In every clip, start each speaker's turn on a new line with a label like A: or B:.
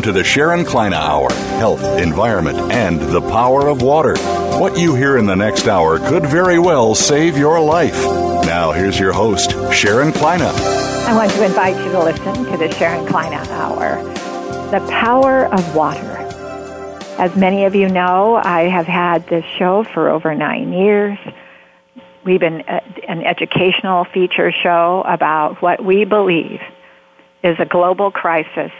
A: Welcome to the Sharon Kleyne Hour Health, Environment, and the Power of Water. What you hear in the next hour could very well save your life. Now, here's your host, Sharon Kleyne.
B: I want to invite you to listen to the Sharon Kleyne Hour The Power of Water. As many of you know, I have had this show for over nine years. We've been uh, an educational feature show about what we believe is a global crisis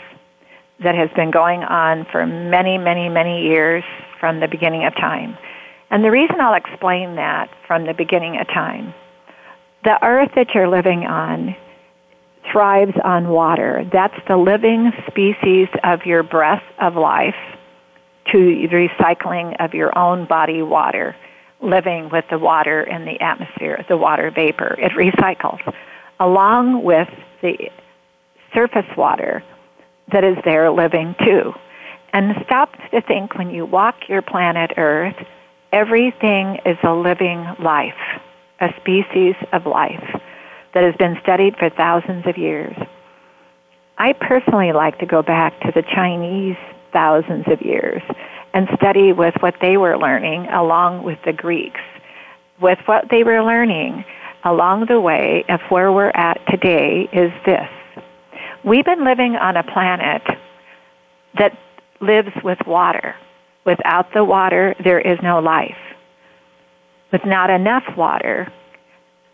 B: that has been going on for many, many, many years from the beginning of time. And the reason I'll explain that from the beginning of time, the earth that you're living on thrives on water. That's the living species of your breath of life to the recycling of your own body water, living with the water in the atmosphere, the water vapor. It recycles along with the surface water that is there living too. And stop to think when you walk your planet Earth, everything is a living life, a species of life that has been studied for thousands of years. I personally like to go back to the Chinese thousands of years and study with what they were learning along with the Greeks. With what they were learning along the way of where we're at today is this. We've been living on a planet that lives with water. Without the water, there is no life. With not enough water,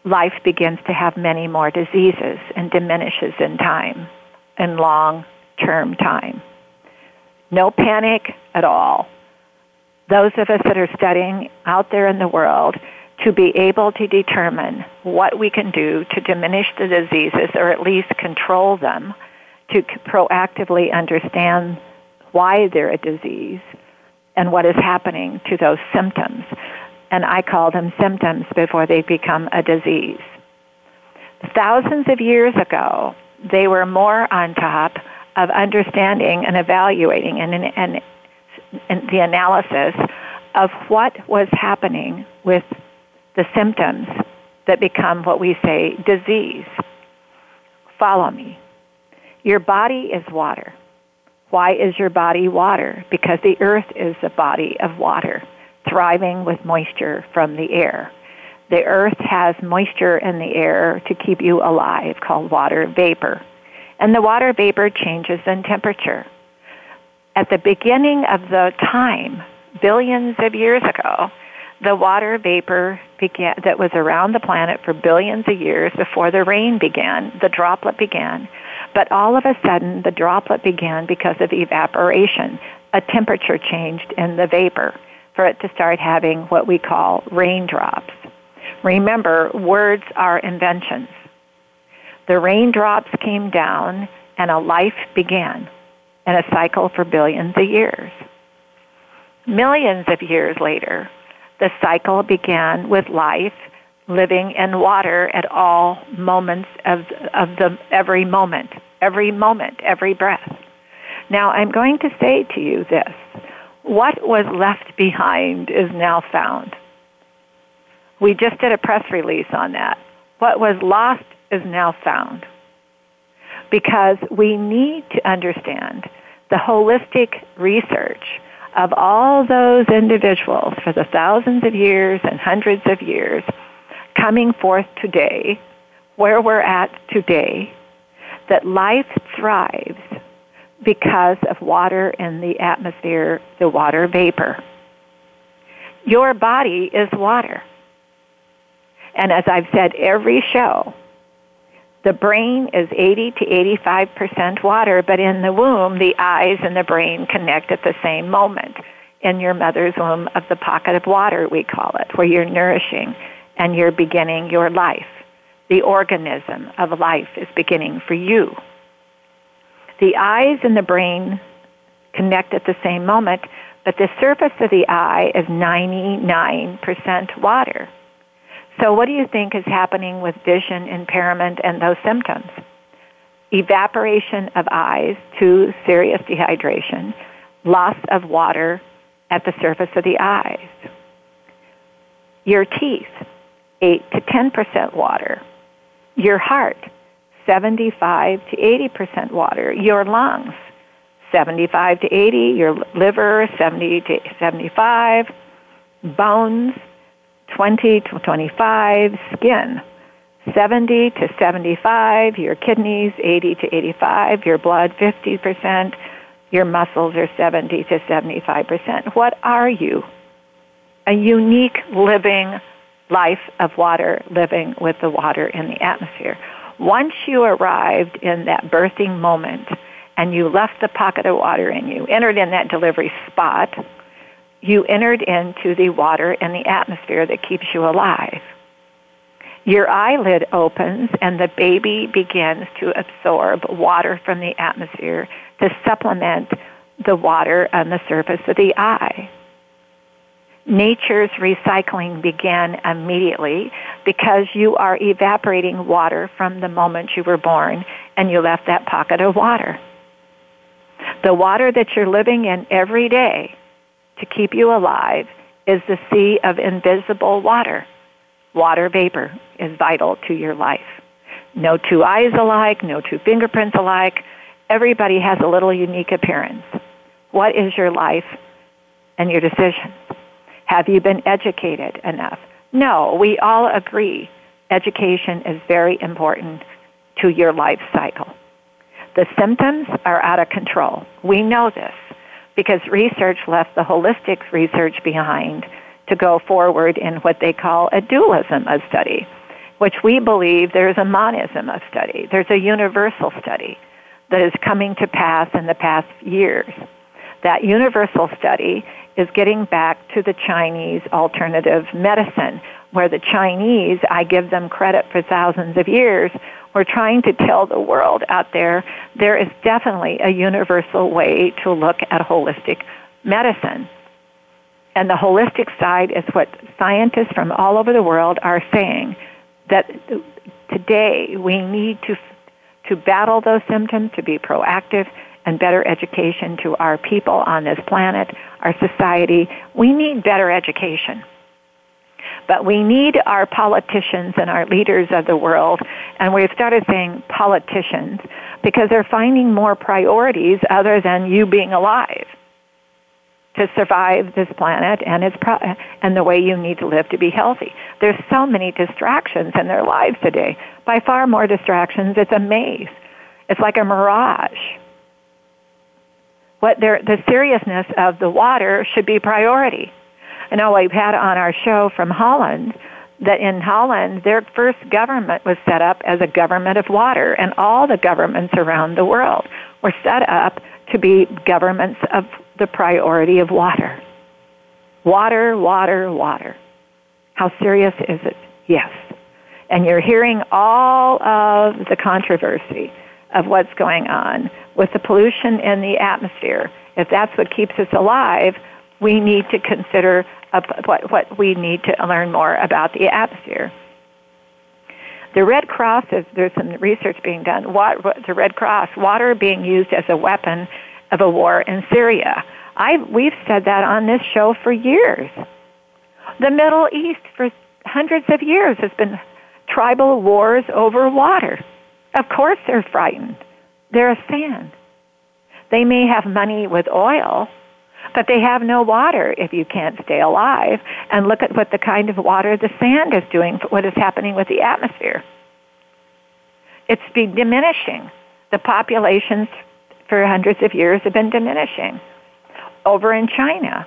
B: life begins to have many more diseases and diminishes in time, in long term time. No panic at all. Those of us that are studying out there in the world to be able to determine what we can do to diminish the diseases or at least control them, to proactively understand why they're a disease and what is happening to those symptoms. And I call them symptoms before they become a disease. Thousands of years ago, they were more on top of understanding and evaluating and, and, and the analysis of what was happening with the symptoms that become what we say disease. Follow me. Your body is water. Why is your body water? Because the earth is a body of water, thriving with moisture from the air. The earth has moisture in the air to keep you alive, called water vapor. And the water vapor changes in temperature. At the beginning of the time, billions of years ago, the water vapor began, that was around the planet for billions of years before the rain began, the droplet began. But all of a sudden, the droplet began because of evaporation. A temperature changed in the vapor for it to start having what we call raindrops. Remember, words are inventions. The raindrops came down and a life began in a cycle for billions of years. Millions of years later, the cycle began with life living in water at all moments of, of the every moment, every moment, every breath. Now I'm going to say to you this. What was left behind is now found. We just did a press release on that. What was lost is now found. Because we need to understand the holistic research of all those individuals for the thousands of years and hundreds of years coming forth today, where we're at today, that life thrives because of water in the atmosphere, the water vapor. Your body is water. And as I've said every show, The brain is 80 to 85% water, but in the womb, the eyes and the brain connect at the same moment. In your mother's womb of the pocket of water, we call it, where you're nourishing and you're beginning your life. The organism of life is beginning for you. The eyes and the brain connect at the same moment, but the surface of the eye is 99% water. So what do you think is happening with vision impairment and those symptoms? Evaporation of eyes to serious dehydration, loss of water at the surface of the eyes. Your teeth, 8 to 10% water. Your heart, 75 to 80% water. Your lungs, 75 to 80. Your liver, 70 to 75. Bones, 20 to 25. Skin, 70 to 75. Your kidneys, 80 to 85. Your blood, 50%. Your muscles are 70 to 75%. What are you? A unique living life of water living with the water in the atmosphere. Once you arrived in that birthing moment and you left the pocket of water in you, entered in that delivery spot, you entered into the water and the atmosphere that keeps you alive. Your eyelid opens and the baby begins to absorb water from the atmosphere to supplement the water on the surface of the eye nature's recycling began immediately because you are evaporating water from the moment you were born and you left that pocket of water. The water that you're living in every day to keep you alive is the sea of invisible water. Water vapor is vital to your life. No two eyes alike, no two fingerprints alike. Everybody has a little unique appearance. What is your life and your decisions? Have you been educated enough? No, we all agree education is very important to your life cycle. The symptoms are out of control. We know this because research left the holistic research behind to go forward in what they call a dualism of study, which we believe there's a monism of study. There's a universal study that is coming to pass in the past years. That universal study is getting back to the Chinese alternative medicine, where the Chinese, I give them credit for thousands of years, were trying to tell the world out there there is definitely a universal way to look at holistic medicine. And the holistic side is what scientists from all over the world are saying that today we need to to battle those symptoms, to be proactive, and better education to our people on this planet, our society. We need better education. But we need our politicians and our leaders of the world, and we've started saying politicians because they're finding more priorities other than you being alive to survive this planet and its pro- and the way you need to live to be healthy. There's so many distractions in their lives today. By far more distractions. It's a maze. It's like a mirage what the seriousness of the water should be priority. I know we've had on our show from Holland that in Holland, their first government was set up as a government of water, and all the governments around the world were set up to be governments of the priority of water. Water, water, water. How serious is it? Yes. And you're hearing all of the controversy of what's going on with the pollution in the atmosphere. If that's what keeps us alive, we need to consider what, what we need to learn more about the atmosphere. The Red Cross, is, there's some research being done, the Red Cross, water being used as a weapon of a war in Syria. I, we've said that on this show for years. The Middle East for hundreds of years has been tribal wars over water. Of course they're frightened. They're a sand. They may have money with oil, but they have no water if you can't stay alive. And look at what the kind of water the sand is doing, what is happening with the atmosphere. It's been diminishing. The populations for hundreds of years have been diminishing. Over in China,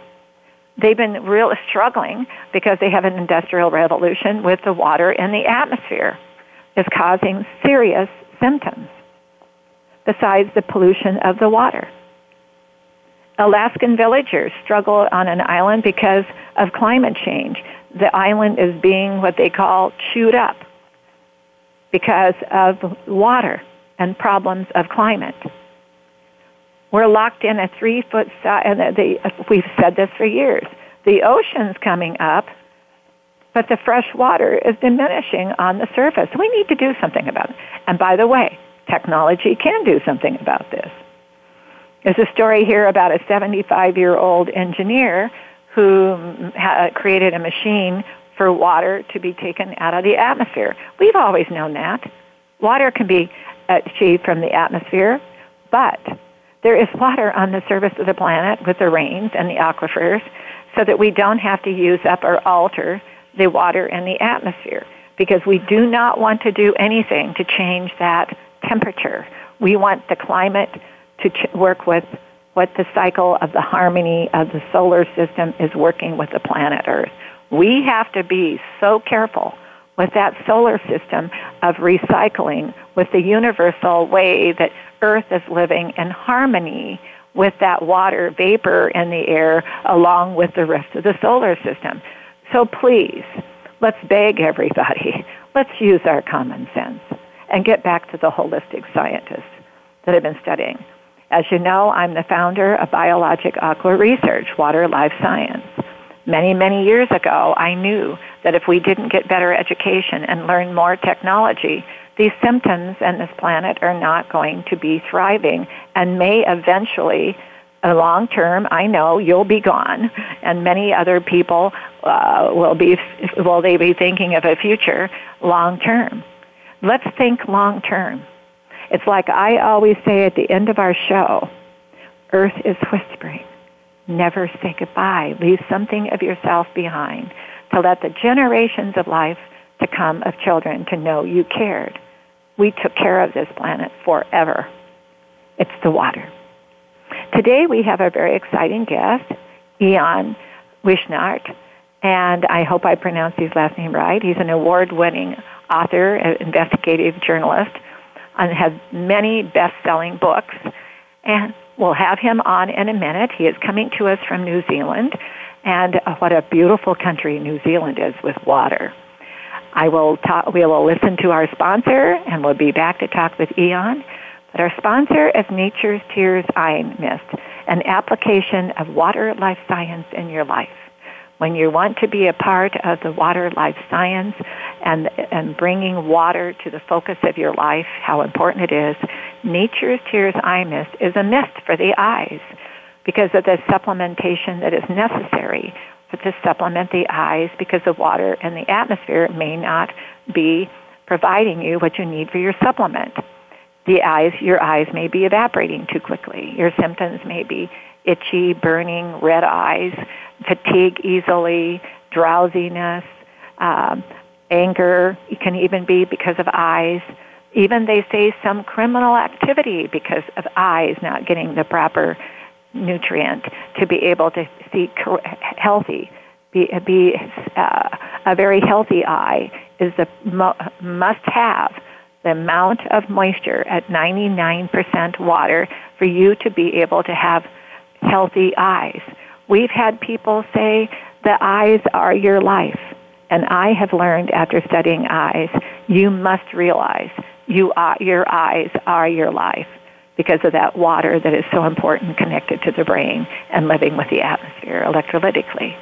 B: they've been real struggling because they have an industrial revolution with the water in the atmosphere. is causing serious symptoms besides the pollution of the water. Alaskan villagers struggle on an island because of climate change. The island is being what they call chewed up because of water and problems of climate. We're locked in a three foot and the, we've said this for years. The ocean's coming up, but the fresh water is diminishing on the surface. We need to do something about it. And by the way, technology can do something about this. There's a story here about a 75 year old engineer who created a machine for water to be taken out of the atmosphere. We've always known that. Water can be achieved from the atmosphere, but there is water on the surface of the planet with the rains and the aquifers so that we don't have to use up or alter the water in the atmosphere because we do not want to do anything to change that temperature. We want the climate to ch- work with what the cycle of the harmony of the solar system is working with the planet Earth. We have to be so careful with that solar system of recycling with the universal way that Earth is living in harmony with that water vapor in the air along with the rest of the solar system. So please, let's beg everybody, let's use our common sense and get back to the holistic scientists that have been studying. As you know, I'm the founder of Biologic Aqua Research, Water Life Science. Many, many years ago, I knew that if we didn't get better education and learn more technology, these symptoms and this planet are not going to be thriving and may eventually long term, I know you'll be gone, and many other people uh, will be will they be thinking of a future long term. Let's think long term. It's like I always say at the end of our show: Earth is whispering. Never say goodbye. Leave something of yourself behind to let the generations of life to come of children to know you cared we took care of this planet forever. It's the water. Today we have a very exciting guest, Ian Wishnart, and I hope I pronounced his last name right. He's an award-winning author, investigative journalist, and has many best-selling books. And we'll have him on in a minute. He is coming to us from New Zealand, and uh, what a beautiful country New Zealand is with water. I will talk, we will listen to our sponsor and we'll be back to talk with Ian. But our sponsor is Nature's Tears Eye Mist, an application of water life science in your life. When you want to be a part of the water life science and, and bringing water to the focus of your life, how important it is, Nature's Tears Eye Mist is a mist for the eyes because of the supplementation that is necessary to supplement the eyes because the water and the atmosphere may not be providing you what you need for your supplement. The eyes, your eyes may be evaporating too quickly. Your symptoms may be itchy, burning, red eyes, fatigue easily, drowsiness, um, anger. It can even be because of eyes. Even they say some criminal activity because of eyes not getting the proper nutrient to be able to see healthy. Be, be uh, a very healthy eye is the mo- must have the amount of moisture at 99% water for you to be able to have healthy eyes. We've had people say the eyes are your life. And I have learned after studying eyes, you must realize you are, your eyes are your life because of that water that is so important connected to the brain and living with the atmosphere electrolytically.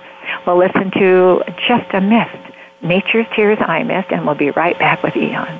B: We'll listen to Just a Mist, Nature's Tears Eye Mist, and we'll be right back with Ian.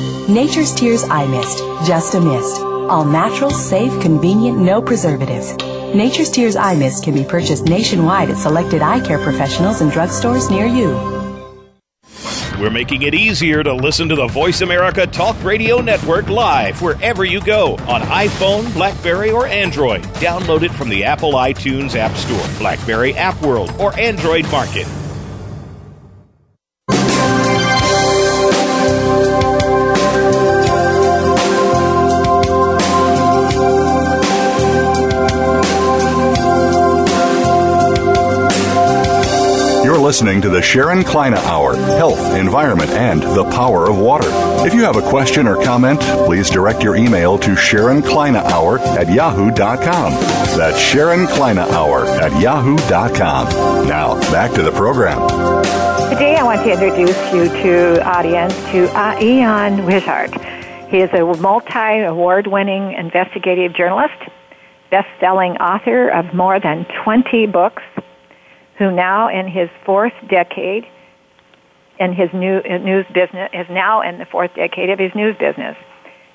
C: Nature's Tears Eye Mist, just a mist. All natural, safe, convenient, no preservatives. Nature's Tears Eye Mist can be purchased nationwide at selected eye care professionals and drugstores near you.
D: We're making it easier to listen to the Voice America Talk Radio Network live wherever you go on iPhone, Blackberry, or Android. Download it from the Apple iTunes App Store, Blackberry App World, or Android Market.
A: Listening to the Sharon Kleyne Hour Health, Environment, and the Power of Water. If you have a question or comment, please direct your email to Sharon Kleyne Hour at yahoo.com. That's Sharon Kleyne Hour at yahoo.com. Now, back to the program.
B: Today, I want to introduce you to audience to uh, Ian Wishart. He is a multi award winning investigative journalist, best selling author of more than 20 books who now in his fourth decade in his new news business is now in the fourth decade of his news business.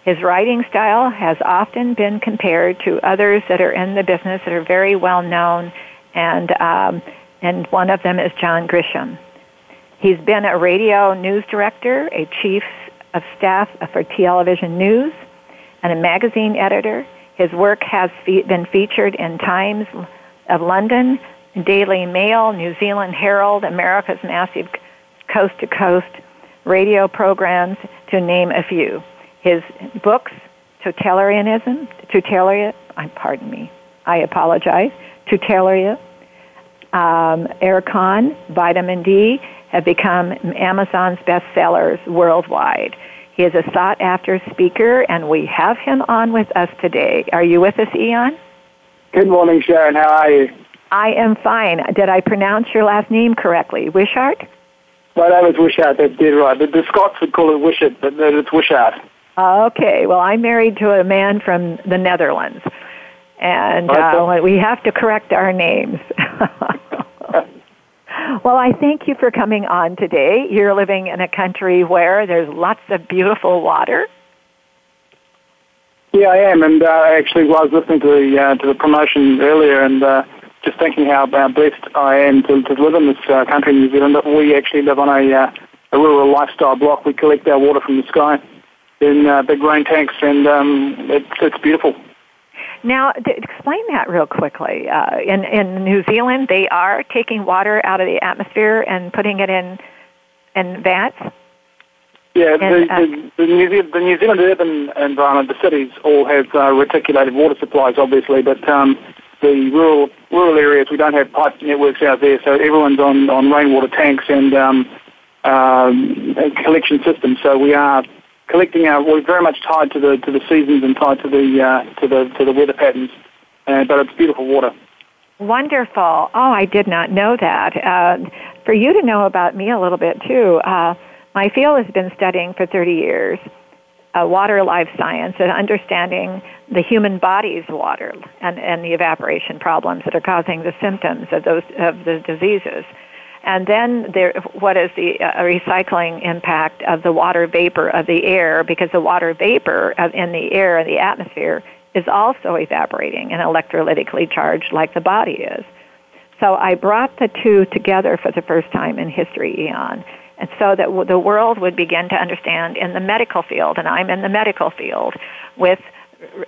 B: His writing style has often been compared to others that are in the business that are very well known, and um, and one of them is John Grisham. He's been a radio news director, a chief of staff for television news, and a magazine editor. His work has fe- been featured in Times of London, Daily Mail, New Zealand Herald, America's massive coast to coast radio programs, to name a few. His books, Totalitarianism, Totalitarian, pardon me, I apologize, Totalitarian, um, Air Con, Vitamin D have become Amazon's bestsellers worldwide. He is a sought after speaker, and we have him on with us today. Are you with us, Eon?
E: Good morning, Sharon. How are you?
B: I am fine. Did I pronounce your last name correctly? Wishart?
E: My name is Wishart. That's dead right. The, the Scots would call it Wishart, but it's Wishart.
B: Okay. Well, I'm married to a man from the Netherlands, and uh, we have to correct our names. well, I thank you for coming on today. You're living in a country where there's lots of beautiful water.
E: Yeah, I am, and uh, actually, was listening to the uh, to the promotion earlier, and uh, just thinking how uh, blessed I am to, to live in this uh, country, New Zealand. that We actually live on a, uh, a rural lifestyle block. We collect our water from the sky in uh, big rain tanks, and um, it's, it's beautiful.
B: Now, explain that real quickly. Uh, in in New Zealand, they are taking water out of the atmosphere and putting it in in vats.
E: Yeah, and, the, uh, the, the, New Zealand, the New Zealand urban environment, the cities all have uh, reticulated water supplies, obviously, but um, the rural rural areas, we don't have pipe networks out there, so everyone's on, on rainwater tanks and um, um, collection systems. So we are collecting our. We're very much tied to the to the seasons and tied to the uh, to the to the weather patterns, uh, but it's beautiful water.
B: Wonderful. Oh, I did not know that. Uh, for you to know about me a little bit too, uh, my field has been studying for 30 years uh, water life science and understanding the human body's water and, and the evaporation problems that are causing the symptoms of those of the diseases. And then there, what is the uh, recycling impact of the water vapor of the air? Because the water vapor of, in the air, the atmosphere, is also evaporating and electrolytically charged like the body is. So I brought the two together for the first time in history, Eon and so that the world would begin to understand in the medical field, and I'm in the medical field with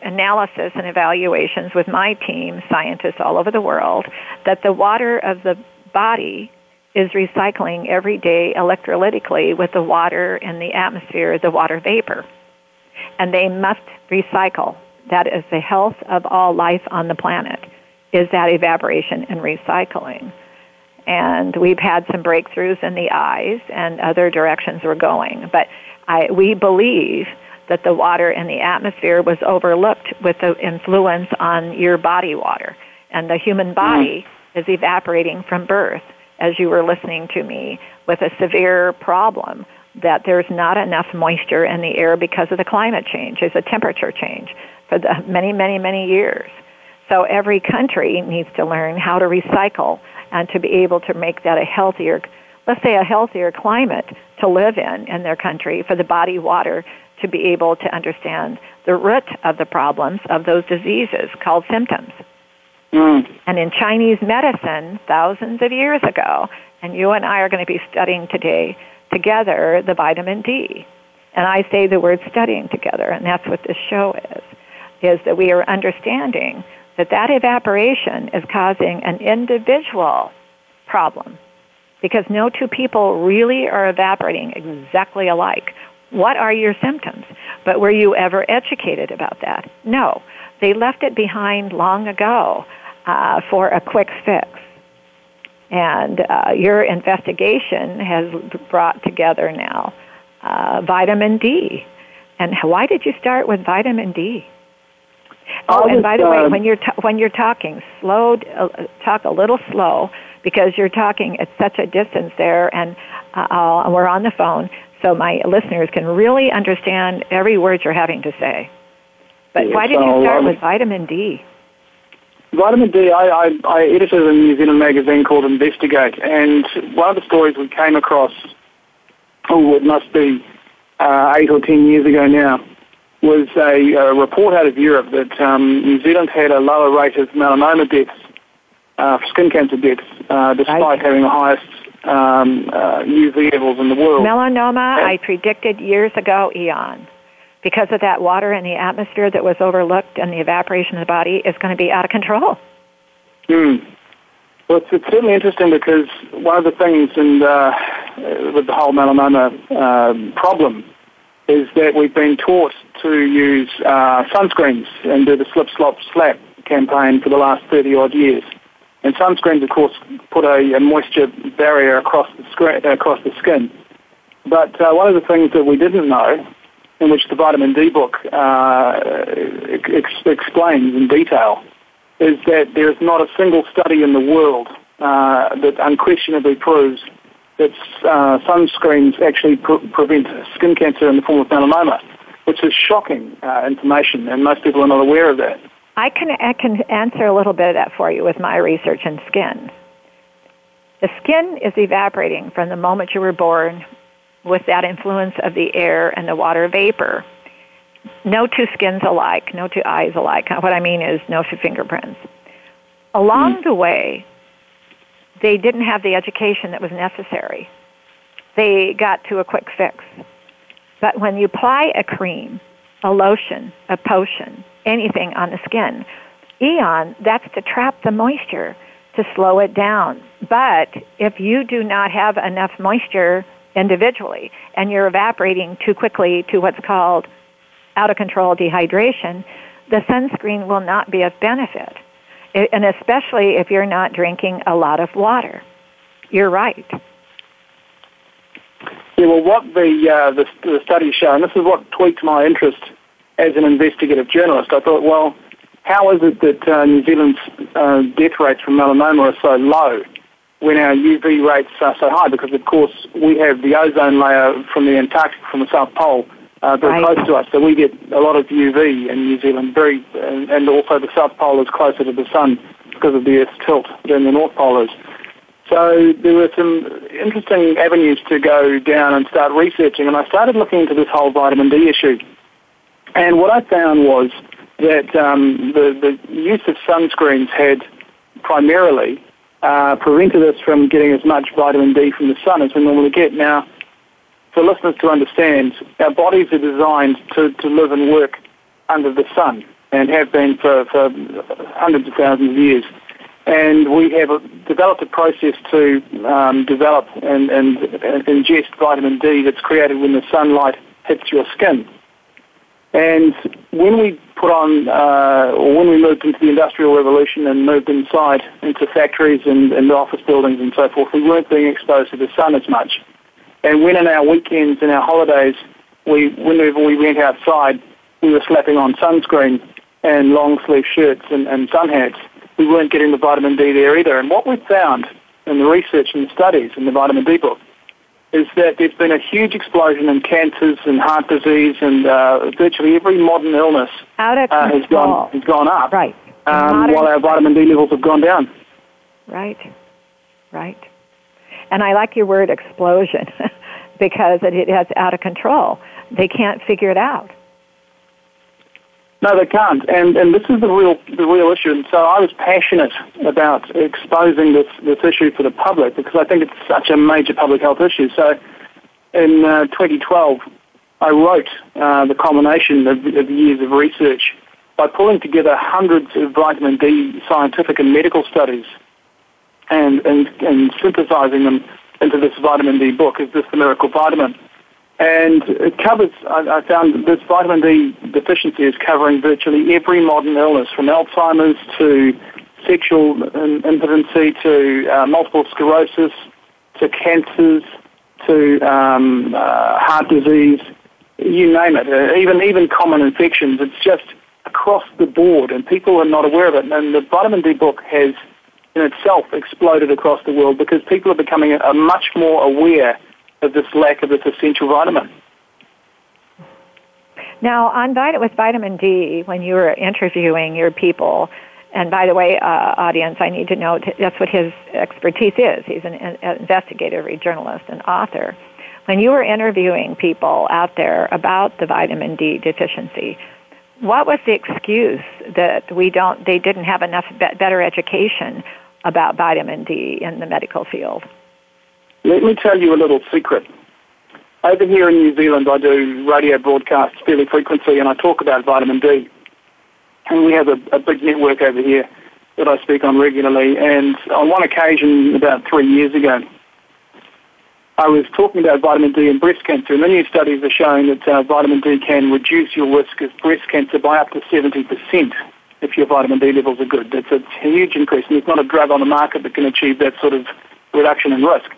B: analysis and evaluations with my team, scientists all over the world, that the water of the body is recycling every day electrolytically with the water in the atmosphere, the water vapor. And they must recycle. That is the health of all life on the planet, is that evaporation and recycling and we've had some breakthroughs in the eyes and other directions we're going. But I, we believe that the water in the atmosphere was overlooked with the influence on your body water. And the human body mm. is evaporating from birth, as you were listening to me, with a severe problem that there's not enough moisture in the air because of the climate change. There's a temperature change for the many, many, many years. So every country needs to learn how to recycle and to be able to make that a healthier, let's say a healthier climate to live in in their country for the body water to be able to understand the root of the problems of those diseases called symptoms. Mm. And in Chinese medicine, thousands of years ago, and you and I are going to be studying today together the vitamin D. And I say the word studying together, and that's what this show is, is that we are understanding that that evaporation is causing an individual problem because no two people really are evaporating exactly alike. What are your symptoms? But were you ever educated about that? No. They left it behind long ago uh, for a quick fix. And uh, your investigation has brought together now uh, vitamin D. And why did you start with vitamin D? Oh, and by the way, uh, when you're when you're talking, slow uh, talk a little slow because you're talking at such a distance there, and uh, we're on the phone, so my listeners can really understand every word you're having to say. But why did you start um, with vitamin D?
E: Vitamin D, I, I, I edited a New Zealand magazine called Investigate, and one of the stories we came across, oh, it must be uh, eight or ten years ago now, was a, a report out of Europe that um, New Zealand had a lower rate of melanoma deaths, uh, skin cancer deaths, uh, despite right. having the highest um, uh, UV levels in the world.
B: Melanoma, and, I predicted years ago, Eon because of that water in the atmosphere that was overlooked and the evaporation of the body is going to be out of control.
E: Hmm. Well, it's, it's certainly interesting because one of the things in the, with the whole melanoma uh, problem is that we've been taught to use uh, sunscreens and do the slip, slop, slap campaign for the last 30 odd years. And sunscreens, of course, put a, a moisture barrier across the, across the skin. But uh, one of the things that we didn't know in which the vitamin D book uh, ex- explains in detail, is that there is not a single study in the world uh, that unquestionably proves that uh, sunscreens actually pre- prevent skin cancer in the form of melanoma, which is shocking uh, information, and most people are not aware of that.
B: I can, I can answer a little bit of that for you with my research in skin. The skin is evaporating from the moment you were born with that influence of the air and the water vapor. No two skins alike, no two eyes alike. What I mean is no two fingerprints. Along mm the way, they didn't have the education that was necessary. They got to a quick fix. But when you apply a cream, a lotion, a potion, anything on the skin, Eon, that's to trap the moisture, to slow it down. But if you do not have enough moisture individually, and you're evaporating too quickly to what's called out of control dehydration, the sunscreen will not be of benefit. And especially if you're not drinking a lot of water. You're right.
E: Yeah, well, what the, uh, the, the studies show, and this is what tweaked my interest as an investigative journalist, I thought, well, how is it that uh, New Zealand's uh, death rates from melanoma are so low? when our UV rates are so high because, of course, we have the ozone layer from the Antarctic, from the South Pole, uh, very right. close to us. So we get a lot of UV in New Zealand, very, and, and also the South Pole is closer to the sun because of the Earth's tilt than the North Pole is. So there were some interesting avenues to go down and start researching, and I started looking into this whole vitamin D issue. And what I found was that um, the, the use of sunscreens had primarily uh, prevented us from getting as much vitamin D from the sun as we normally get. Now, for listeners to understand, our bodies are designed to, to live and work under the sun and have been for, for hundreds of thousands of years. And we have developed a process to um, develop and, and, and ingest vitamin D that's created when the sunlight hits your skin. And when we put on, uh, or when we moved into the Industrial Revolution and moved inside into factories and, and office buildings and so forth, we weren't being exposed to the sun as much. And when in our weekends and our holidays, we, whenever we went outside, we were slapping on sunscreen and long sleeve shirts and, and sun hats. We weren't getting the vitamin D there either. And what we found in the research and the studies in the vitamin D book is that there's been a huge explosion in cancers and heart disease and uh, virtually every modern illness
B: uh,
E: has gone has gone up.
B: Right.
E: Um, while our vitamin D levels have gone down.
B: Right. Right. And I like your word explosion because it, it has out of control. They can't figure it out.
E: No, they can't, and and this is the real the real issue. And so I was passionate about exposing this this issue for the public because I think it's such a major public health issue. So in uh, 2012, I wrote uh, the culmination of, of years of research by pulling together hundreds of vitamin D scientific and medical studies and, and, and synthesizing them into this vitamin D book. Is this the miracle vitamin? And it covers, I, I found this vitamin D deficiency is covering virtually every modern illness from Alzheimer's to sexual impotency to uh, multiple sclerosis to cancers to um, uh, heart disease, you name it, uh, even, even common infections. It's just across the board and people are not aware of it. And the vitamin D book has in itself exploded across the world because people are becoming a, a much more aware of this lack of this essential vitamin.
B: Now, on with vitamin D, when you were interviewing your people, and by the way, uh, audience, I need to note that's what his expertise is. He's an, an investigative journalist and author. When you were interviewing people out there about the vitamin D deficiency, what was the excuse that we don't? They didn't have enough be- better education about vitamin D in the medical field.
E: Let me tell you a little secret. Over here in New Zealand, I do radio broadcasts fairly frequently, and I talk about vitamin D. And we have a, a big network over here that I speak on regularly. And on one occasion, about three years ago, I was talking about vitamin D and breast cancer, and the new studies are showing that uh, vitamin D can reduce your risk of breast cancer by up to 70% if your vitamin D levels are good. That's a huge increase, and there's not a drug on the market that can achieve that sort of reduction in risk.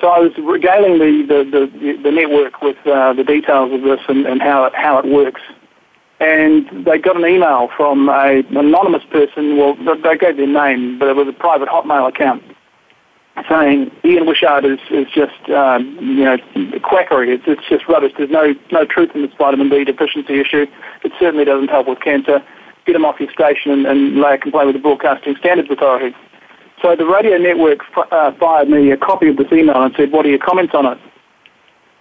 E: So I was regaling the, the, the, the network with uh, the details of this and, and how, it, how it works. And they got an email from a, an anonymous person, well, they gave their name, but it was a private Hotmail account, saying Ian Wishart is, is just, um, you know, quackery. It's, it's just rubbish. There's no, no truth in this vitamin D deficiency issue. It certainly doesn't help with cancer. Get him off your station and, and lay a complaint with the Broadcasting Standards Authority. So the radio network uh, fired me a copy of this email and said, what are your comments on it?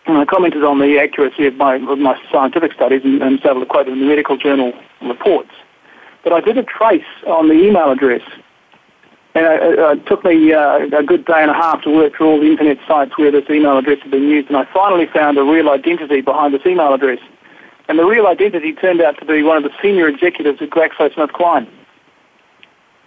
E: And I commented on the accuracy of my, of my scientific studies and, and was able to quote them in the medical journal reports. But I did a trace on the email address. And it, it took me uh, a good day and a half to work through all the internet sites where this email address had been used. And I finally found a real identity behind this email address. And the real identity turned out to be one of the senior executives at GlaxoSmithKline.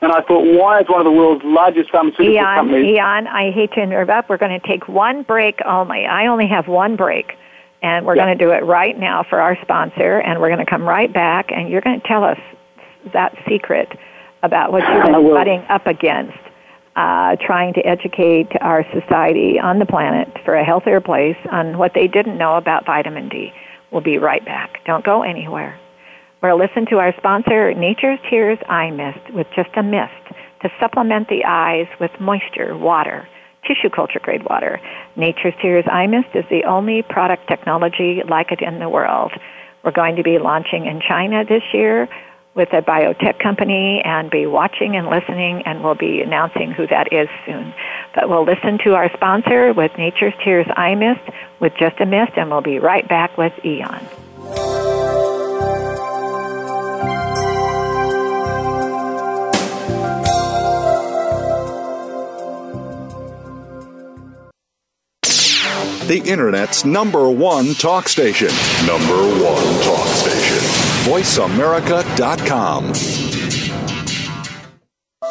E: And I thought, why is one of the world's largest pharmaceutical
B: Eon,
E: companies...
B: Eon, I hate to interrupt. We're going to take one break only. I only have one break. And we're going to do it right now for our sponsor. And we're going to come right back. And you're going to tell us that secret about what you've been butting up against. Uh, trying to educate our society on the planet for a healthier place on what they didn't know about vitamin D. We'll be right back. Don't go anywhere. We're listen to our sponsor, Nature's Tears Eye Mist, with just a mist to supplement the eyes with moisture, water, tissue culture grade water. Nature's Tears Eye Mist is the only product technology like it in the world. We're going to be launching in China this year with a biotech company and be watching and listening and we'll be announcing who that is soon. But we'll listen to our sponsor with Nature's Tears Eye Mist with just a mist and we'll be right back with Eon.
A: the Internet's number one talk station. Number one talk station. VoiceAmerica.com.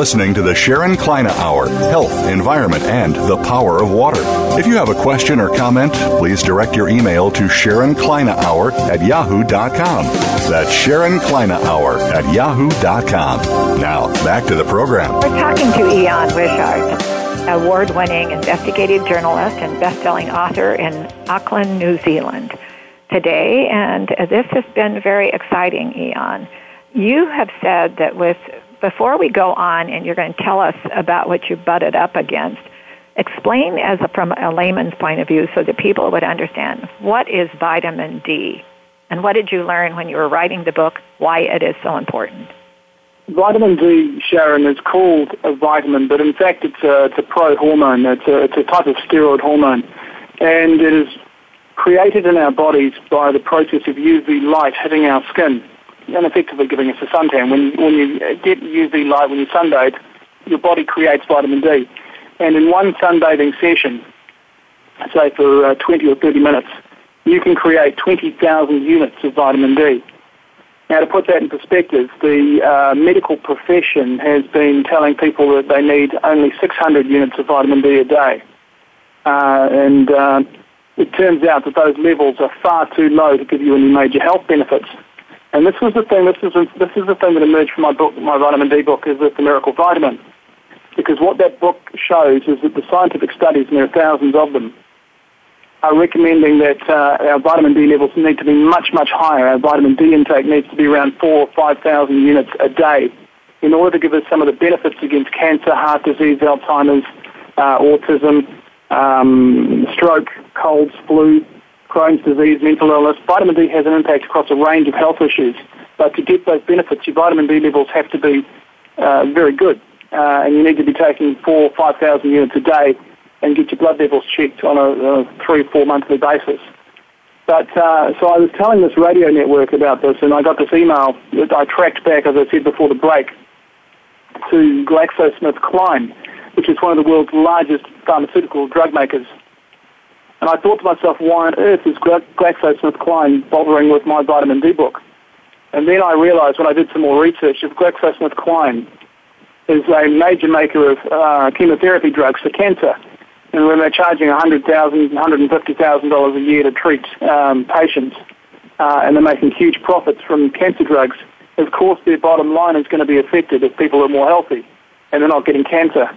A: listening to the Sharon Kleyne Hour Health, Environment, and the Power of Water. If you have a question or comment, please direct your email to Sharon Kleyne Hour at yahoo.com. That's Sharon Kleyne Hour at yahoo.com. Now, back to the program.
B: We're talking to Eon Wishart, award winning investigative journalist and best selling author in Auckland, New Zealand today, and this has been very exciting, Eon. You have said that with before we go on, and you're going to tell us about what you butted up against. Explain as a, from a layman's point of view, so that people would understand what is vitamin D, and what did you learn when you were writing the book? Why it is so important.
E: Vitamin D, Sharon, is called a vitamin, but in fact it's a, it's a pro-hormone. It's a, it's a type of steroid hormone, and it is created in our bodies by the process of UV light hitting our skin and effectively giving us a suntan. When, when you get UV light, when you sunbathe, your body creates vitamin D. And in one sunbathing session, say for uh, 20 or 30 minutes, you can create 20,000 units of vitamin D. Now, to put that in perspective, the uh, medical profession has been telling people that they need only 600 units of vitamin D a day. Uh, and uh, it turns out that those levels are far too low to give you any major health benefits. And this was the thing. This is this is the thing that emerged from my book, my vitamin D book, is the miracle vitamin. Because what that book shows is that the scientific studies, and there are thousands of them, are recommending that uh, our vitamin D levels need to be much much higher. Our vitamin D intake needs to be around four or five thousand units a day, in order to give us some of the benefits against cancer, heart disease, Alzheimer's, uh, autism, um, stroke, colds, flu, Crohn's disease, mental illness. Vitamin D has an impact across a range of health issues. But to get those benefits, your vitamin D levels have to be uh, very good. Uh, and you need to be taking four or 5,000 units a day and get your blood levels checked on a, a three, four monthly basis. But uh, so I was telling this radio network about this, and I got this email that I tracked back, as I said before the break, to GlaxoSmithKline, which is one of the world's largest pharmaceutical drug makers. And I thought to myself, why on earth is GlaxoSmithKline bothering with my vitamin D book? And then I realized when I did some more research that GlaxoSmithKline is a major maker of uh, chemotherapy drugs for cancer. And when they're charging $100,000, $150,000 a year to treat um, patients, uh, and they're making huge profits from cancer drugs, of course their bottom line is going to be affected if people are more healthy and they're not getting cancer.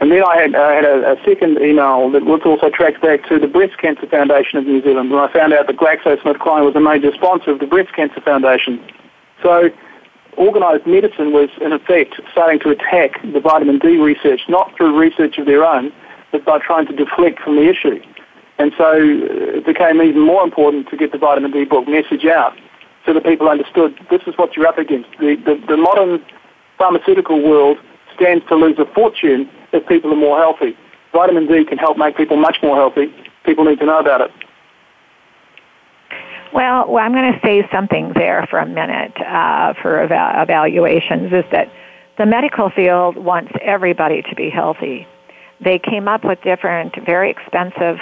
E: And then I had, I had a, a, second email that was also tracked back to the Breast Cancer Foundation of New Zealand, and I found out that GlaxoSmithKline was a major sponsor of the Breast Cancer Foundation. So organised medicine was, in effect, starting to attack the vitamin D research, not through research of their own, but by trying to deflect from the issue. And so it became even more important to get the vitamin D book message out so that people understood this is what you're up against. The, the, the modern pharmaceutical world stands to lose a fortune if people are more healthy. Vitamin D can help make people much more healthy. People need to know about it.
B: Well, well I'm going to say something there for a minute uh, for eva- evaluations is that the medical field wants everybody to be healthy. They came up with different, very expensive,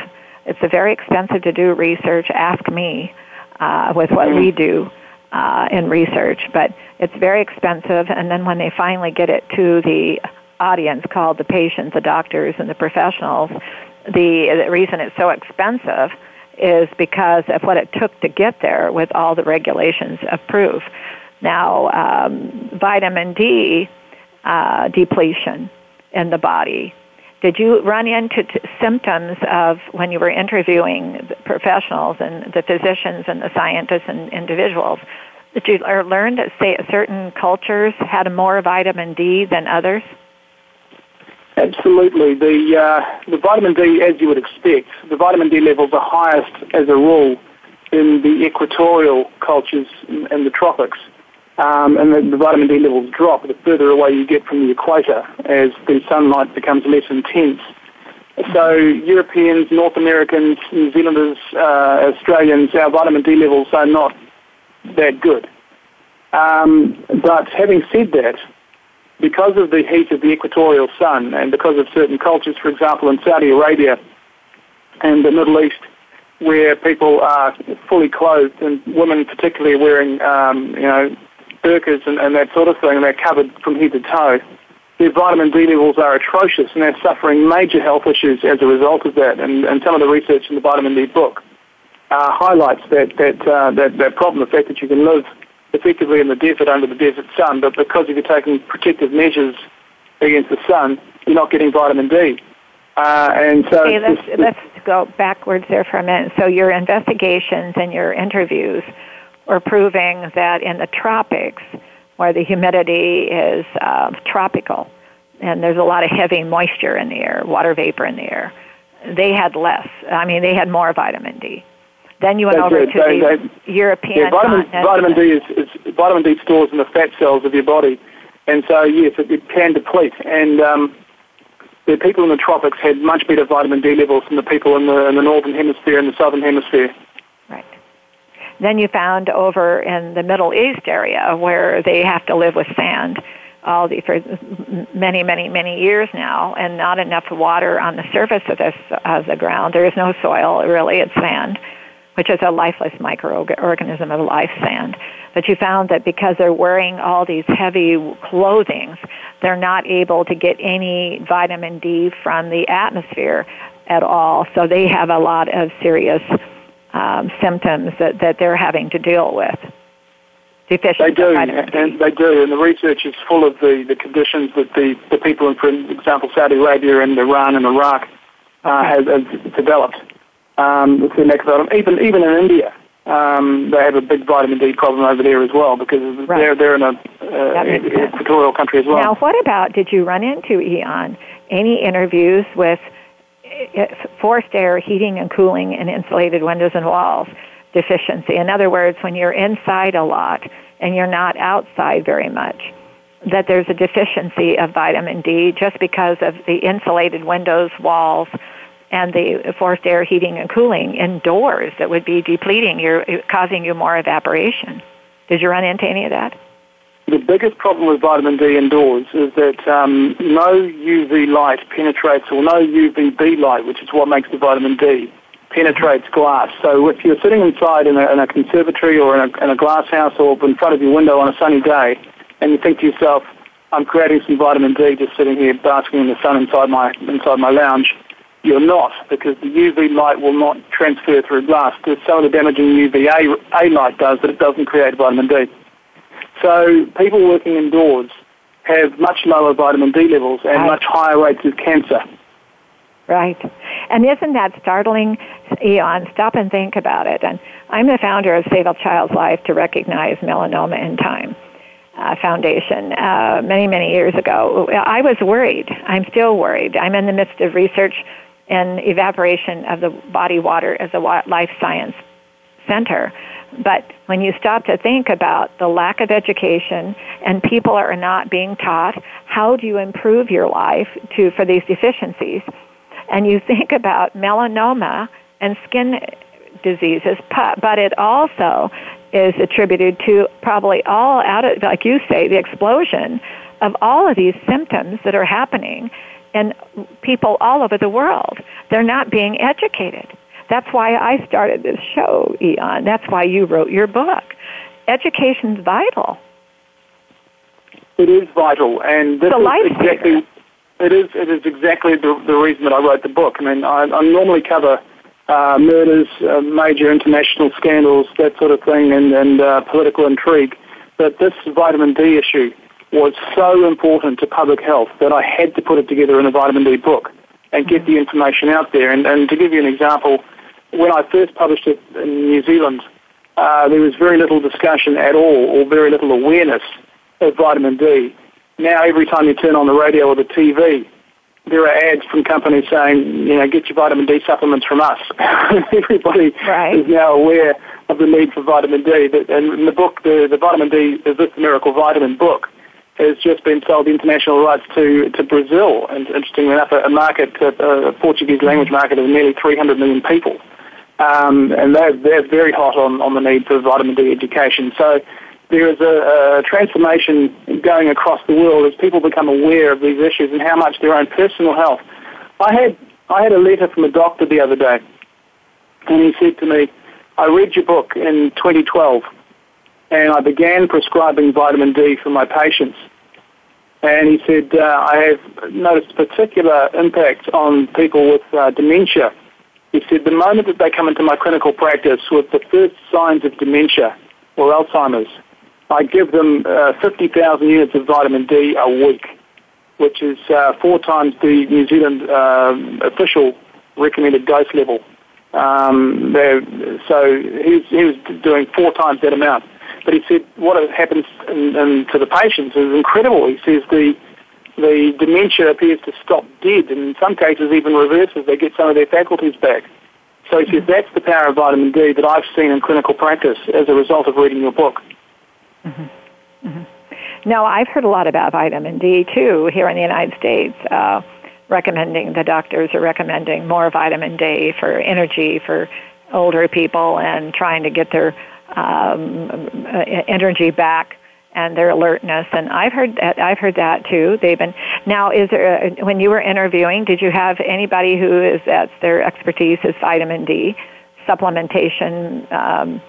B: it's a very expensive to do research, ask me, uh, with what mm-hmm. we do uh, in research, but it's very expensive. And then when they finally get it to the audience called the patients, the doctors, and the professionals, the, the reason it's so expensive is because of what it took to get there with all the regulations approved. Now, um, vitamin D uh, depletion in the body. Did you run into t- symptoms of when you were interviewing professionals and the physicians and the scientists and individuals? Did you learn that say certain cultures had more vitamin D than others?
E: Absolutely. The, uh, the vitamin D, as you would expect, the vitamin D levels are highest as a rule in the equatorial cultures and the tropics. Um, and the, the, vitamin D levels drop the further away you get from the equator as the sunlight becomes less intense. So Europeans, North Americans, New Zealanders, uh, Australians, our vitamin D levels are not that good. Um, but having said that, because of the heat of the equatorial sun and because of certain cultures, for example, in Saudi Arabia and the Middle East, where people are fully clothed and women particularly wearing, um, you know, burqas and, and, that sort of thing, and they're covered from head to toe. their vitamin D levels are atrocious and they're suffering major health issues as a result of that. And, and some of the research in the vitamin D book uh, highlights that, that, uh, that, that problem, the fact that you can live effectively in the desert under the desert sun, but because you're taking protective measures against the sun, you're not getting vitamin D. Uh, and so
B: okay, let's, let's go backwards there for a minute. So your investigations and your interviews were proving that in the tropics, where the humidity is uh, tropical, and there's a lot of heavy moisture in the air, water vapor in the air, they had less. I mean, they had more vitamin D. Then you went over to they, the they, European
E: yeah, vitamin, vitamin D is, is, vitamin D stores in the fat cells of your body, and so yes, it, it can deplete. And um, the people in the tropics had much better vitamin D levels than the people in the in the northern hemisphere and the southern hemisphere.
B: Then you found over in the Middle East area where they have to live with sand all the for many many many years now and not enough water on the surface of this of the ground there is no soil really it's sand which is a lifeless microorganism of life sand. But you found that because they're wearing all these heavy clothings, they're not able to get any vitamin D from the atmosphere at all. So they have a lot of serious um, symptoms that, that they're having to deal with.
E: Deficiency they do, and they do, and the research is full of the, the conditions that the, the people in, for example, Saudi Arabia and Iran and Iraq uh, have, have developed um, with their Even even in India, um, they have a big vitamin D problem over there as well because right. they're they're in a uh, equatorial country as well.
B: Now, what about did you run into Ian any interviews with forced air heating and cooling and insulated windows and walls deficiency? In other words, when you're inside a lot and you're not outside very much, that there's a deficiency of vitamin D just because of the insulated windows, walls, and the forced air heating and cooling indoors that would be depleting you, causing you more evaporation. Did you run into any of that?
E: The biggest problem with vitamin D indoors is that um, no UV light penetrates, or no UVB light, which is what makes the vitamin D, penetrates glass. So if you're sitting inside in a, in a conservatory or in a, in a glass house or in front of your window on a sunny day, and you think to yourself, I'm creating some vitamin D just sitting here basking in the sun inside my inside my lounge you're not because the UV light will not transfer through glass. There's some of the damaging UVA A light does, but it doesn't create vitamin D. So people working indoors have much lower vitamin D levels and right. much higher rates of cancer.
B: Right. And isn't that startling, Eon? Stop and think about it. And I'm the founder of Save a Child's Life to Recognize Melanoma in Time. Uh, foundation uh, many, many years ago. I was worried. I'm still worried. I'm in the midst of research and evaporation of the body water as a life science center. But when you stop to think about the lack of education and people are not being taught how do you improve your life to for these deficiencies, and you think about melanoma and skin diseases, but it also is attributed to probably all out of, like you say, the explosion of all of these symptoms that are happening and people all over the world. They're not being educated. That's why I started this show, Eon. That's why you wrote your book. Education's vital.
E: It is vital, and this
B: is
E: exactly. It is. It is exactly the, the reason that I wrote the book. I mean, I, I normally cover uh, murders, uh, major international scandals, that sort of thing, and, and uh, political intrigue. But this vitamin D issue was so important to public health that I had to put it together in a vitamin D book and get the information out there. And, and to give you an example, when I first published it in New Zealand, uh, there was very little discussion at all or very little awareness of vitamin D. Now every time you turn on the radio or the TV, there are ads from companies saying, you know, get your vitamin D supplements from us. Everybody
B: right.
E: is now aware of the need for vitamin D. And in the book, the, the vitamin D is this miracle vitamin book has just been sold international rights to, to Brazil, and interestingly enough, a, market, a, Portuguese language market of nearly 300 million people. Um, and they're, they're very hot on, on the need for vitamin D education. So there is a, a transformation going across the world as people become aware of these issues and how much their own personal health. I had, I had a letter from a doctor the other day, and he said to me, I read your book in 2012 and I began prescribing vitamin D for my patients. And he said, uh, I have noticed a particular impact on people with uh, dementia. He said, the moment that they come into my clinical practice with the first signs of dementia or Alzheimer's, I give them uh, 50,000 units of vitamin D a week, which is uh, four times the New Zealand uh, official recommended dose level. Um, so he was, he was doing four times that amount. But he said what happens in, in, to the patients is incredible. He says the the dementia appears to stop dead, and in some cases even reverses. They get some of their faculties back. So says that's the power of vitamin D that I've seen in clinical practice as a result of reading your book.
B: Mm-hmm. Mm-hmm. Now, I've heard a lot about vitamin D too here in the United States. Uh, recommending the doctors are recommending more vitamin D for energy for older people and trying to get their um, energy back and their alertness. And I've heard that. I've heard that too. They've been now. Is there a, when you were interviewing? Did you have anybody who is that's their expertise is vitamin D supplementation um,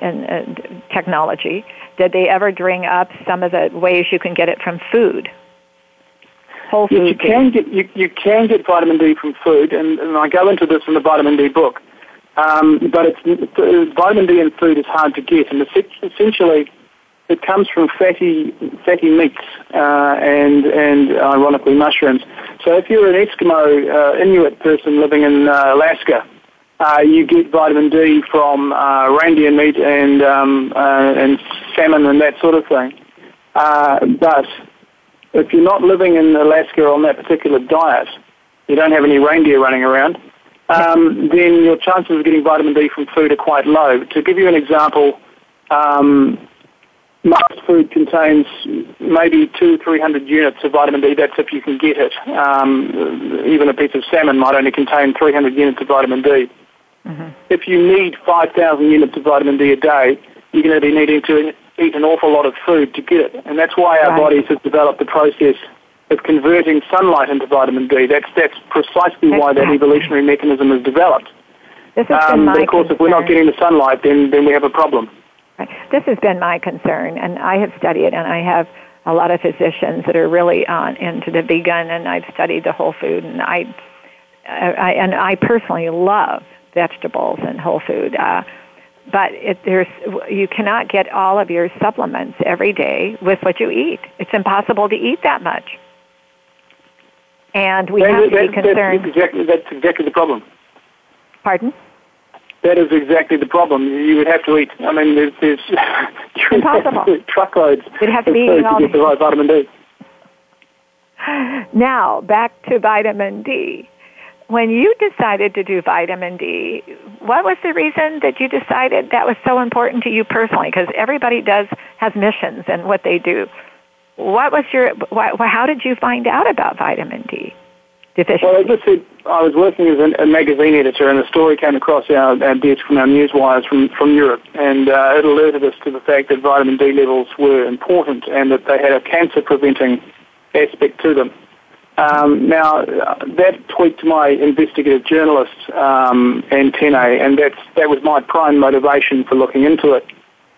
B: and, and technology? Did they ever bring up some of the ways you can get it from food? Whole food.
E: Yes, you can get you, you can get vitamin D from food, and, and I go into this in the vitamin D book. Um, but it's, it's, vitamin D in food is hard to get, and it's essentially it comes from fatty fatty meats uh, and and ironically mushrooms. So if you're an Eskimo uh, Inuit person living in uh, Alaska, uh, you get vitamin D from uh, reindeer meat and um, uh, and salmon and that sort of thing. but if you're not living in Alaska on that particular diet, you don't have any reindeer running around um, then your chances of getting vitamin D from food are quite low. To give you an example, um, most food contains maybe two, three hundred units of vitamin D. That's if you can get it. Um, even a piece of salmon might only contain 300 units of vitamin D. Mm-hmm. If you need 5,000 units of vitamin D a day, you're going to be needing to eat an awful lot of food to get it. And that's why our right. bodies have developed the process of converting sunlight into vitamin D. That's that's precisely why that evolutionary mechanism is developed.
B: This has um,
E: been my of course, concern. if we're not getting the sunlight, then then we have a problem.
B: Right. This has been my concern, and I have studied, and I have a lot of physicians that are really on into the vegan, and I've studied the whole food, and I, I and I personally love vegetables and whole food. Uh, but it, there's you cannot get all of your supplements every day with what you eat. It's impossible to eat that much and we that, have to that, be concerned.
E: That's exactly, that's exactly the problem.
B: Pardon?
E: That is exactly the problem. You would have to eat. I mean, there's, there's
B: impossible
E: truckloads.
B: You'd have to be eating all
E: to get the right vitamin D.
B: Now back to vitamin D. When you decided to do vitamin D, what was the reason that you decided that was so important to you personally? Because everybody does has missions and what they do. What was your? Why, how did you find out about vitamin D deficiency?
E: Well, I said, I was working as a, a magazine editor, and a story came across our, our desk from our news wires from from Europe, and uh, it alerted us to the fact that vitamin D levels were important and that they had a cancer-preventing aspect to them. Um, now, that tweaked my investigative journalist um, antennae, and that's, that was my prime motivation for looking into it.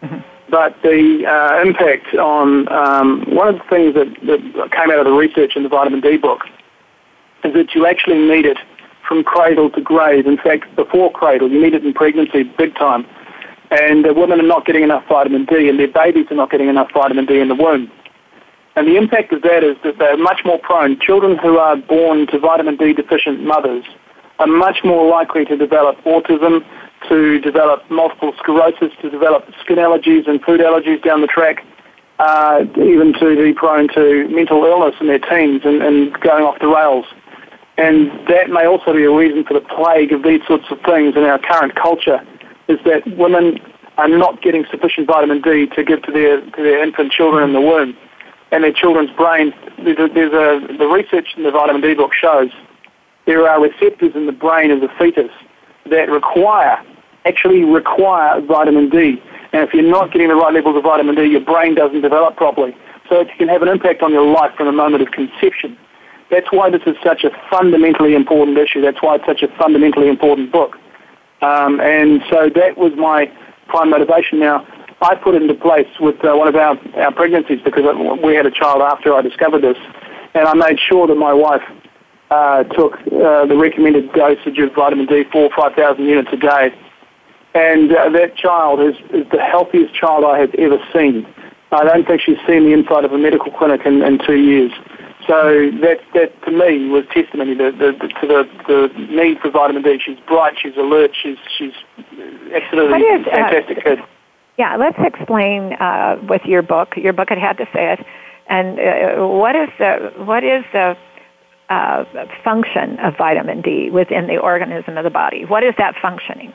E: Mm-hmm. But the uh, impact on um, one of the things that, that came out of the research in the vitamin D book is that you actually need it from cradle to grave. In fact, before cradle, you need it in pregnancy big time. And uh, women are not getting enough vitamin D, and their babies are not getting enough vitamin D in the womb. And the impact of that is that they're much more prone. Children who are born to vitamin D deficient mothers are much more likely to develop autism, to develop multiple sclerosis, to develop skin allergies and food allergies down the track, uh, even to be prone to mental illness in their teens and, and going off the rails. And that may also be a reason for the plague of these sorts of things in our current culture, is that women are not getting sufficient vitamin D to give to their, to their infant children in the womb. And their children's brains, there's a, there's a, the research in the vitamin D book shows there are receptors in the brain of the fetus that require, actually require vitamin D. And if you're not getting the right levels of vitamin D, your brain doesn't develop properly. So it can have an impact on your life from the moment of conception. That's why this is such a fundamentally important issue. That's why it's such a fundamentally important book. Um, and so that was my prime motivation. Now, I put it into place with uh, one of our, our pregnancies because we had a child after I discovered this, and I made sure that my wife uh, took uh, the recommended dosage of vitamin D, four or five thousand units a day, and uh, that child is, is the healthiest child I have ever seen. I don't think she's seen the inside of a medical clinic in, in two years. So that that to me was testimony to the, the, to the, the need for vitamin D. She's bright, she's alert, she's she's absolutely is, uh, fantastic kid.
B: Yeah, let's explain uh, with your book. Your book, it had to say it. And uh, what is the what is the uh, function of vitamin D within the organism of the body? What is that functioning?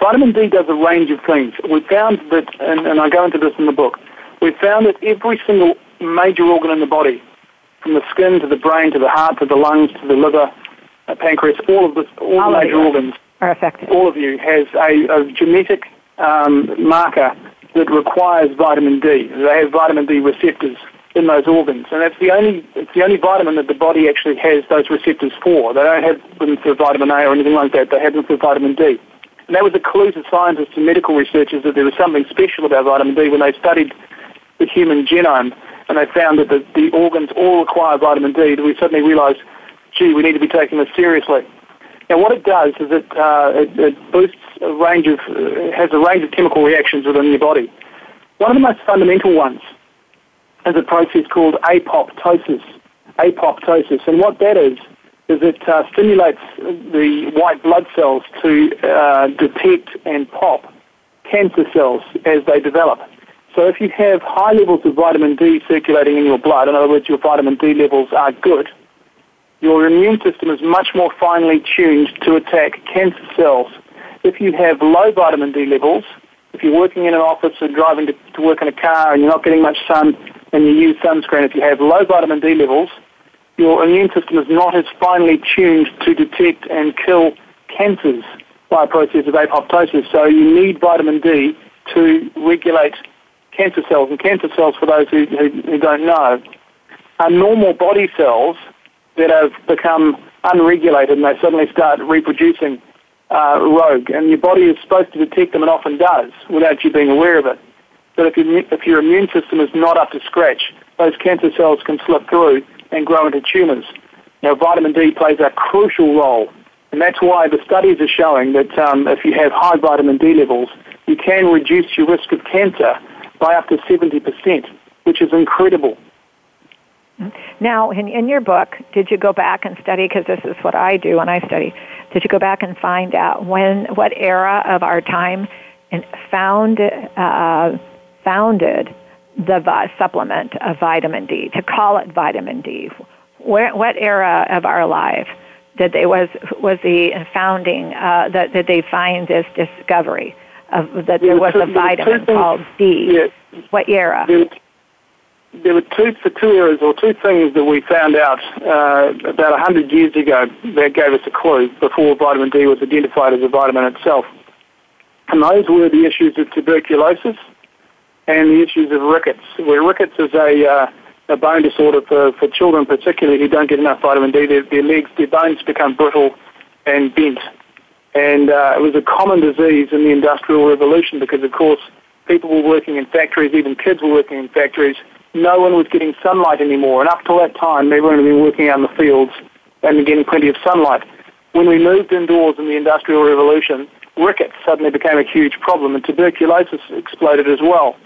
E: Vitamin D does a range of things. We found that, and, and I go into this in the book. We found that every single major organ in the body from the skin to the brain to the heart to the lungs to the liver, uh, pancreas, all of this, all, all the major organs
B: are affected.
E: All of you has a, a genetic um, marker that requires vitamin D. They have vitamin D receptors in those organs, and that's the only it's the only vitamin that the body actually has those receptors for. They don't have them for vitamin A or anything like that. They have them for vitamin D. And that was a clue to scientists and medical researchers that there was something special about vitamin D when they studied the human genome and they found that the, the organs all require vitamin D, we suddenly realized, gee, we need to be taking this seriously. Now, what it does is it, uh, it, it boosts a range of, uh, has a range of chemical reactions within your body. One of the most fundamental ones is a process called apoptosis. Apoptosis, and what that is is it uh, stimulates the white blood cells to uh, detect and pop cancer cells as they develop. So if you have high levels of vitamin D circulating in your blood, in other words, your vitamin D levels are good, your immune system is much more finely tuned to attack cancer cells. If you have low vitamin D levels, if you're working in an office or driving to, to work in a car and you're not getting much sun and you use sunscreen, if you have low vitamin D levels, your immune system is not as finely tuned to detect and kill cancers by a process of apoptosis. So you need vitamin D to regulate cancer cells. And cancer cells, for those who, who, who don't know, are normal body cells that have become unregulated and they suddenly start reproducing uh, rogue. And your body is supposed to detect them and often does without you being aware of it. But if, you, if your immune system is not up to scratch, those cancer cells can slip through and grow into tumors. Now, vitamin D plays a crucial role, and that's why the studies are showing that um, if you have high vitamin D levels, you can reduce your risk of cancer by up to 70%, which is incredible.
B: Now, in, in your book, did you go back and study, because this is what I do when I study, did you go back and find out when, what era of our time and found, uh, founded the supplement of vitamin D, to call it vitamin D? Where, what era of our life did they, was, was the founding, uh, that, that they find this discovery? Of that there, was two, a vitamin called D. Yeah, what era?
E: There, there, were two for two eras or two things that we found out uh, about a hundred years ago that gave us a clue before vitamin D was identified as a vitamin itself, and those were the issues of tuberculosis and the issues of rickets. Where rickets is a uh, a bone disorder for, for children particularly who don't get enough vitamin D. Their, their legs, their bones become brittle and bent and uh, it was a common disease in the Industrial Revolution because, of course, people were working in factories, even kids were working in factories. No one was getting sunlight anymore. And up to that time, everyone had been working out in the fields and getting plenty of sunlight. When we moved indoors in the Industrial Revolution, rickets suddenly became a huge problem and tuberculosis exploded as well.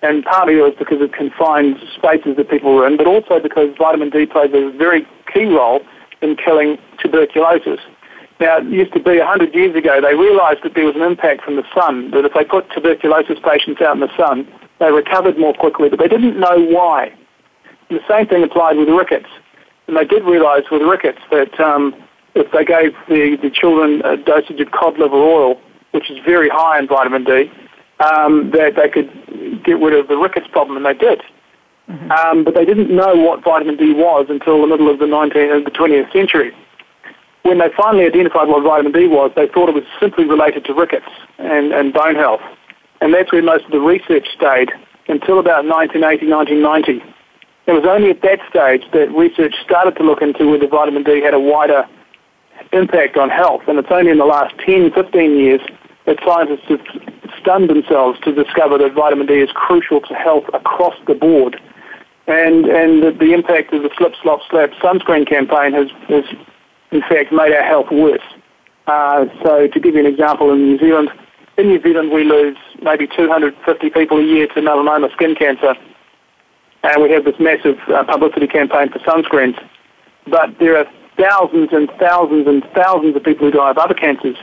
E: And partly it was because of confined spaces that people were in, but also because vitamin D plays a very key role in killing tuberculosis. Now, it used to be 100 years ago, they realised that there was an impact from the sun, that if they put tuberculosis patients out in the sun, they recovered more quickly, but they didn't know why. And the same thing applied with rickets. And they did realise with rickets that um, if they gave the, the children a dosage of cod liver oil, which is very high in vitamin D, um, that they could get rid of the rickets problem, and they did. Mm-hmm. Um, but they didn't know what vitamin D was until the middle of the 19th, the 20th century when they finally identified what vitamin D was, they thought it was simply related to rickets and, and bone health. And that's where most of the research stayed until about 1980, 1990. It was only at that stage that research started to look into whether vitamin D had a wider impact on health. And it's only in the last 10, 15 years that scientists have stunned themselves to discover that vitamin D is crucial to health across the board. And, and the, the impact of the slip, slop, slap sunscreen campaign has, has in fact made our health worse. Uh, so to give you an example, in New Zealand, in New Zealand we lose maybe 250 people a year to melanoma skin cancer. And we have this massive uh, publicity campaign for sunscreens. But there are thousands and thousands and thousands of people who die of other cancers.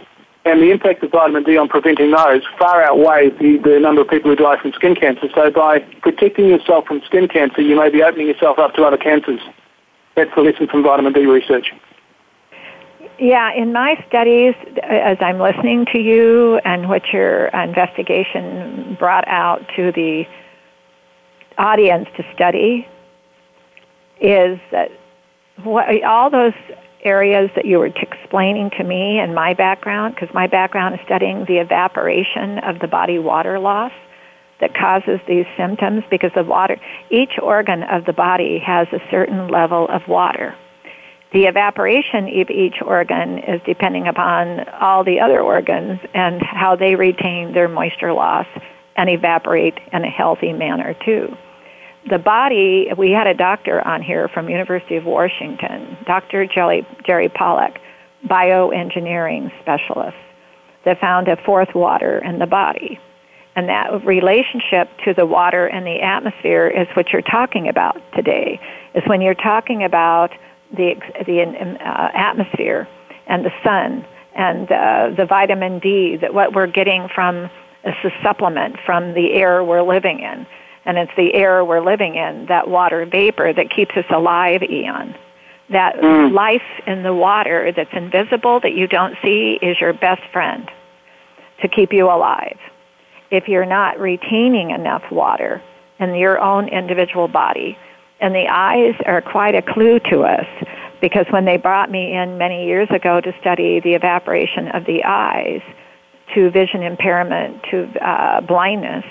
E: And the impact of vitamin D on preventing those far outweighs the, the number of people who die from skin cancer. So by protecting yourself from skin cancer, you may be opening yourself up to other cancers. That's the lesson from vitamin D research.
B: Yeah, in my studies, uh, as I'm listening to you and what your investigation brought out to the audience to study, is that what, all those areas that you were explaining to me and my background, because my background is studying the evaporation of the body water loss that causes these symptoms because the water, each organ of the body has a certain level of water. The evaporation of each organ is depending upon all the other organs and how they retain their moisture loss and evaporate in a healthy manner too the body, we had a doctor on here from University of Washington, Dr. Jerry, Jerry Pollack, bioengineering specialist, that found a fourth water in the body. And that relationship to the water and the atmosphere is what you're talking about today. Is when you're talking about the the uh, atmosphere and the sun and uh, the vitamin D that what we're getting from is a supplement from the air we're living in and it's the air we're living in, that water vapor that keeps us alive, Eon. That mm. life in the water that's invisible, that you don't see, is your best friend to keep you alive. If you're not retaining enough water in your own individual body, and the eyes are quite a clue to us because when they brought me in many years ago to study the evaporation of the eyes to vision impairment to uh, blindness,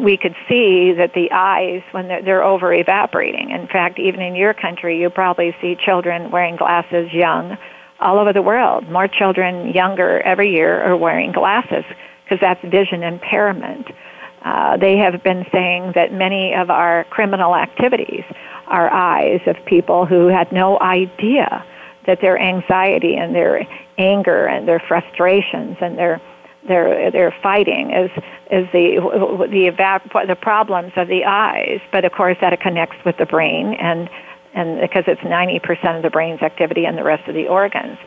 B: we could see that the eyes, when they're, they're over evaporating, in fact, even in your country, you probably see children wearing glasses young all over the world. More children younger every year are wearing glasses because that's vision impairment. Uh, they have been saying that many of our criminal activities are eyes of people who had no idea that their anxiety and their anger and their frustrations and their they're they're fighting is is the the evap- the problems of the eyes, but of course that it connects with the brain and and because it's 90% of the brain's activity and the rest of the organs.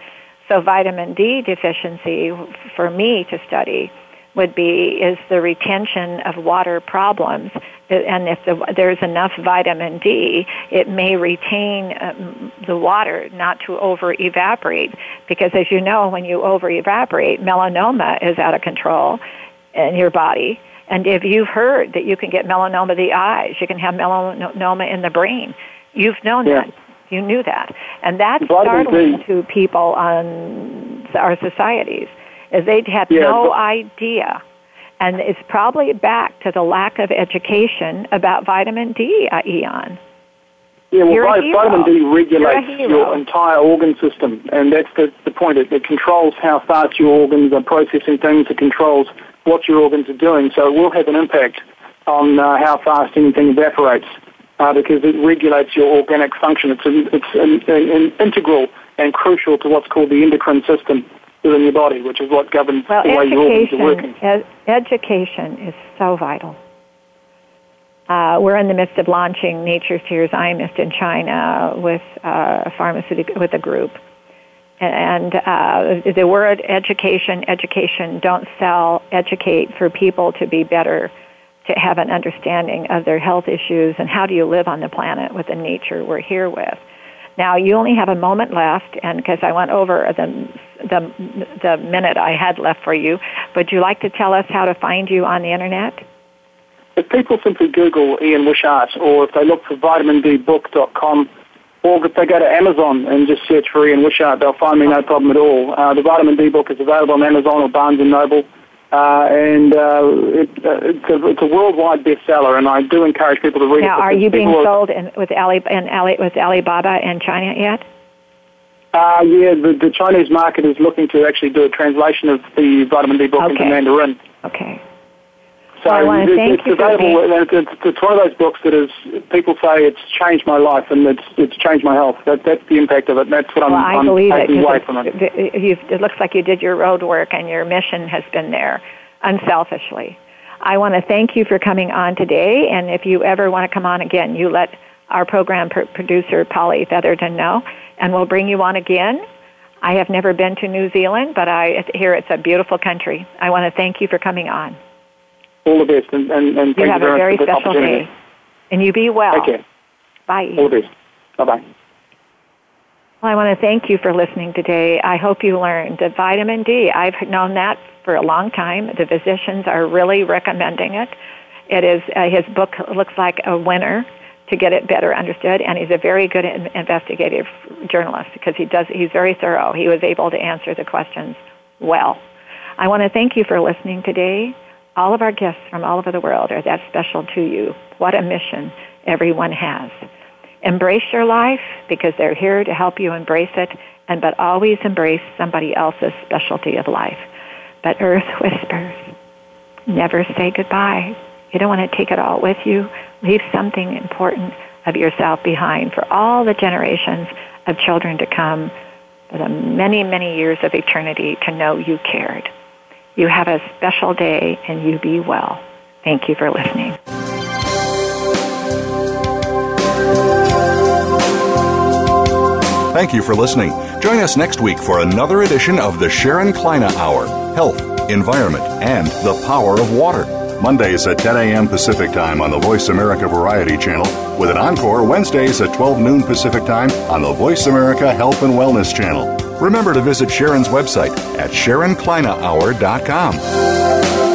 B: So vitamin D deficiency for me to study would be is the retention of water problems and if the, there's enough vitamin D, it may retain um, the water not to over evaporate. Because as you know, when you over evaporate, melanoma is out of control in your body. And if you've heard that you can get melanoma of the eyes, you can have melanoma in the brain. You've known yeah. that. You knew that. And that's startling to people on our societies, is they had yeah, no idea and it's probably back to the lack of education about vitamin D, uh, Ian.
E: Yeah, well, vitamin D regulates your entire organ system, and that's the, the point. It, it controls how fast your organs are processing things. It controls what your organs are doing. So it will have an impact on uh, how fast anything evaporates uh, because it regulates your organic function. It's, an, it's an, an, an integral and crucial to what's called the endocrine system within your body, which is what governs
B: well,
E: the way your organs are working.
B: Ed- education is so vital. Uh, we're in the midst of launching Nature's Tears Eye Mist in China with uh, pharmaceutical with a group, and uh, the word education, education, don't sell, educate for people to be better, to have an understanding of their health issues and how do you live on the planet with the nature we're here with. Now you only have a moment left, and because I went over the, the the minute I had left for you, would you like to tell us how to find you on the internet?
E: If people simply Google Ian Wishart, or if they look for vitamindbook.com, or if they go to Amazon and just search for Ian Wishart, they'll find me no problem at all. Uh, the Vitamin D book is available on Amazon or Barnes and Noble. Uh, and uh, it, uh, it's, a, it's, a, worldwide bestseller, and I do encourage people to read
B: now,
E: it.
B: Now, are you being sold in, with Ali in Ali with Alibaba in China yet?
E: Uh, yeah, the, the, Chinese market is looking to actually do a translation of the vitamin D book
B: okay.
E: into Mandarin.
B: Okay.
E: So
B: well, I want to thank
E: it's
B: you
E: available. It's, it's one of those books that is people say it's changed my life and it's it's changed my health. That that's the impact of it. And that's what
B: well,
E: I'm,
B: I
E: I'm
B: believe
E: taking
B: it,
E: away from it.
B: It, it looks like you did your road work and your mission has been there unselfishly. I want to thank you for coming on today. And if you ever want to come on again, you let our program producer Polly Featherton know, and we'll bring you on again. I have never been to New Zealand, but I hear it's a beautiful country. I want to thank you for coming on
E: all the best, and, and, and
B: you
E: have
B: you
E: a
B: very special day. And you be well.
E: Take care.
B: Bye.
E: All the best. Bye bye.
B: Well, I want to thank you for listening today. I hope you learned that vitamin D. I've known that for a long time. The physicians are really recommending it. It is uh, his book looks like a winner to get it better understood, and he's a very good investigative journalist because he does. He's very thorough. He was able to answer the questions well. I want to thank you for listening today. All of our guests from all over the world are that special to you. What a mission everyone has. Embrace your life because they're here to help you embrace it, and but always embrace somebody else's specialty of life. But Earth whispers, never say goodbye. You don't want to take it all with you. Leave something important of yourself behind for all the generations of children to come, for the many, many years of eternity to know you cared. You have a special day and you be well. Thank you for listening.
A: Thank you for listening. Join us next week for another edition of the Sharon Kleyne Hour Health, Environment, and the Power of Water. Mondays at 10 a.m. Pacific Time on the Voice America Variety Channel, with an encore Wednesdays at 12 noon Pacific Time on the Voice America Health and Wellness Channel. Remember to visit Sharon's website at SharonKleynehour.com.